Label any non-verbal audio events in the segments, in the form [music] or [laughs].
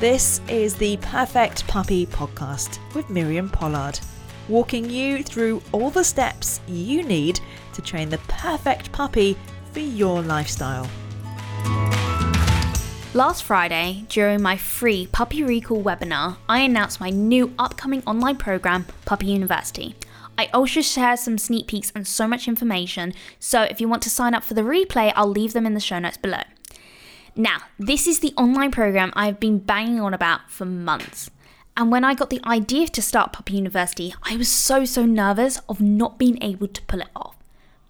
This is the Perfect Puppy Podcast with Miriam Pollard, walking you through all the steps you need to train the perfect puppy for your lifestyle. Last Friday, during my free Puppy Recall webinar, I announced my new upcoming online program, Puppy University. I also share some sneak peeks and so much information, so if you want to sign up for the replay, I'll leave them in the show notes below. Now, this is the online program I've been banging on about for months. And when I got the idea to start Puppy University, I was so, so nervous of not being able to pull it off.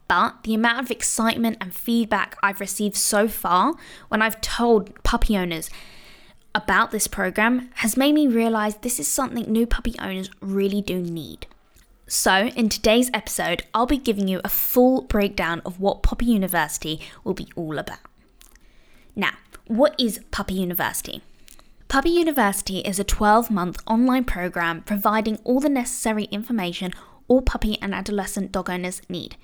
But the amount of excitement and feedback I've received so far when I've told puppy owners about this program has made me realize this is something new puppy owners really do need. So, in today's episode, I'll be giving you a full breakdown of what Puppy University will be all about. Now, what is Puppy University? Puppy University is a 12 month online program providing all the necessary information all puppy and adolescent dog owners need.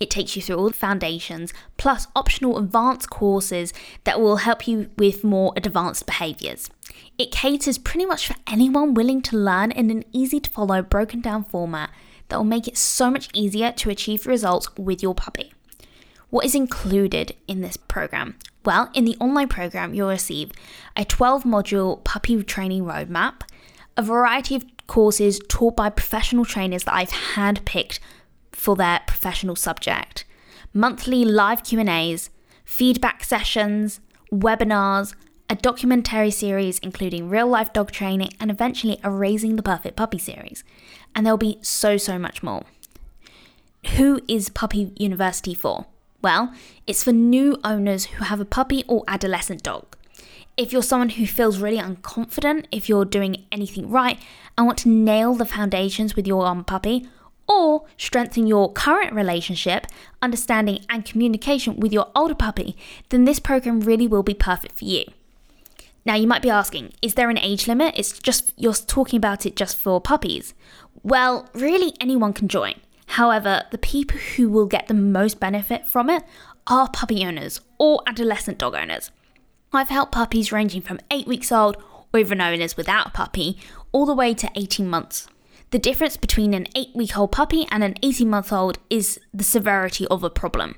It takes you through all the foundations, plus optional advanced courses that will help you with more advanced behaviours. It caters pretty much for anyone willing to learn in an easy to follow, broken down format that will make it so much easier to achieve results with your puppy. What is included in this program? Well, in the online program, you'll receive a 12 module puppy training roadmap, a variety of courses taught by professional trainers that I've handpicked for their professional subject, monthly live Q&As, feedback sessions, webinars, a documentary series including real life dog training and eventually a raising the perfect puppy series. And there'll be so so much more. Who is Puppy University for? Well, it's for new owners who have a puppy or adolescent dog. If you're someone who feels really unconfident if you're doing anything right and want to nail the foundations with your own puppy, or strengthen your current relationship, understanding, and communication with your older puppy, then this program really will be perfect for you. Now, you might be asking, is there an age limit? It's just you're talking about it just for puppies. Well, really, anyone can join. However, the people who will get the most benefit from it are puppy owners or adolescent dog owners. I've helped puppies ranging from 8 weeks old, or even owners without a puppy, all the way to 18 months. The difference between an 8 week old puppy and an 18 month old is the severity of a problem.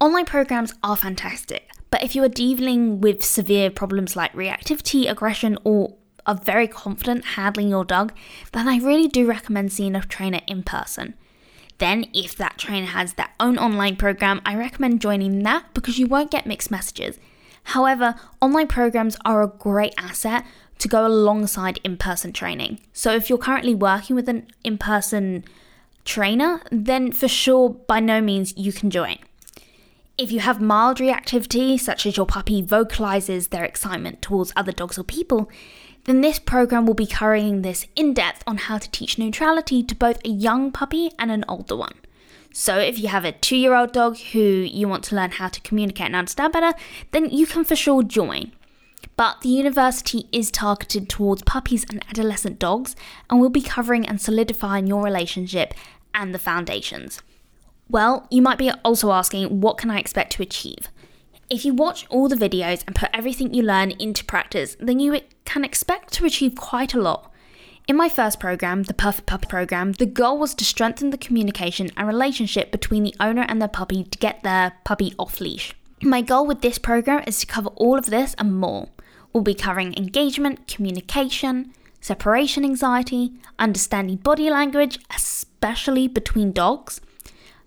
Online programs are fantastic, but if you are dealing with severe problems like reactivity, aggression, or are very confident handling your dog, then I really do recommend seeing a trainer in person. Then, if that trainer has their own online program, I recommend joining that because you won't get mixed messages. However, online programs are a great asset to go alongside in person training. So if you're currently working with an in person trainer, then for sure, by no means, you can join. If you have mild reactivity, such as your puppy vocalizes their excitement towards other dogs or people, then this program will be covering this in depth on how to teach neutrality to both a young puppy and an older one. So, if you have a two year old dog who you want to learn how to communicate and understand better, then you can for sure join. But the university is targeted towards puppies and adolescent dogs and will be covering and solidifying your relationship and the foundations. Well, you might be also asking, what can I expect to achieve? If you watch all the videos and put everything you learn into practice, then you can expect to achieve quite a lot. In my first program, the Perfect Puppy program, the goal was to strengthen the communication and relationship between the owner and their puppy to get their puppy off leash. My goal with this program is to cover all of this and more. We'll be covering engagement, communication, separation anxiety, understanding body language, especially between dogs,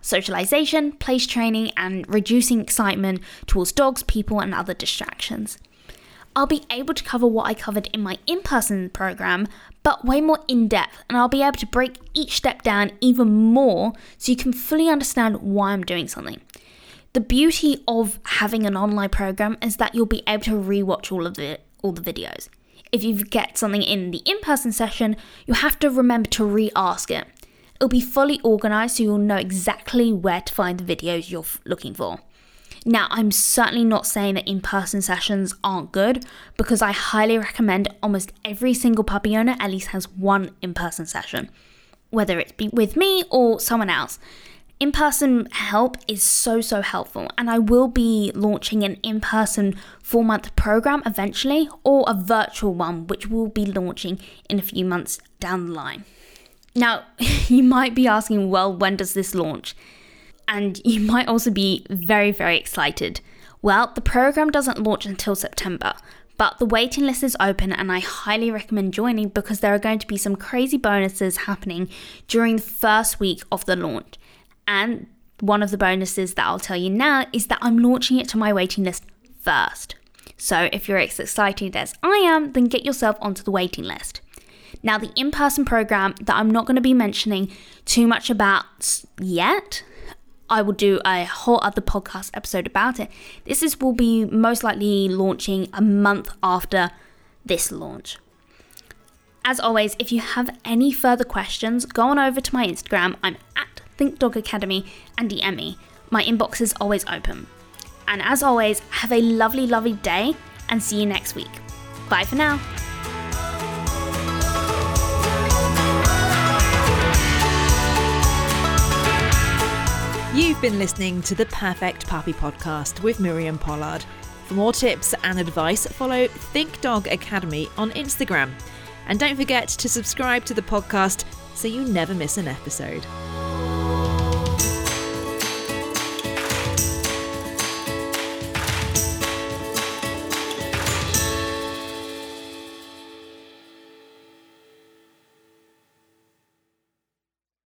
socialization, place training, and reducing excitement towards dogs, people, and other distractions. I'll be able to cover what I covered in my in person program, but way more in depth, and I'll be able to break each step down even more so you can fully understand why I'm doing something. The beauty of having an online program is that you'll be able to rewatch all of the all the videos. If you get something in the in-person session, you have to remember to re-ask it. It'll be fully organized so you'll know exactly where to find the videos you're looking for. Now, I'm certainly not saying that in person sessions aren't good because I highly recommend almost every single puppy owner at least has one in person session, whether it be with me or someone else. In person help is so, so helpful, and I will be launching an in person four month program eventually, or a virtual one, which we'll be launching in a few months down the line. Now, [laughs] you might be asking, well, when does this launch? And you might also be very, very excited. Well, the program doesn't launch until September, but the waiting list is open and I highly recommend joining because there are going to be some crazy bonuses happening during the first week of the launch. And one of the bonuses that I'll tell you now is that I'm launching it to my waiting list first. So if you're as excited as I am, then get yourself onto the waiting list. Now, the in person program that I'm not going to be mentioning too much about yet, I will do a whole other podcast episode about it. This is will be most likely launching a month after this launch. As always, if you have any further questions, go on over to my Instagram. I'm at Think Dog Academy and DM me. My inbox is always open. And as always, have a lovely, lovely day and see you next week. Bye for now. You've been listening to the Perfect Puppy Podcast with Miriam Pollard. For more tips and advice, follow Think Dog Academy on Instagram. And don't forget to subscribe to the podcast so you never miss an episode.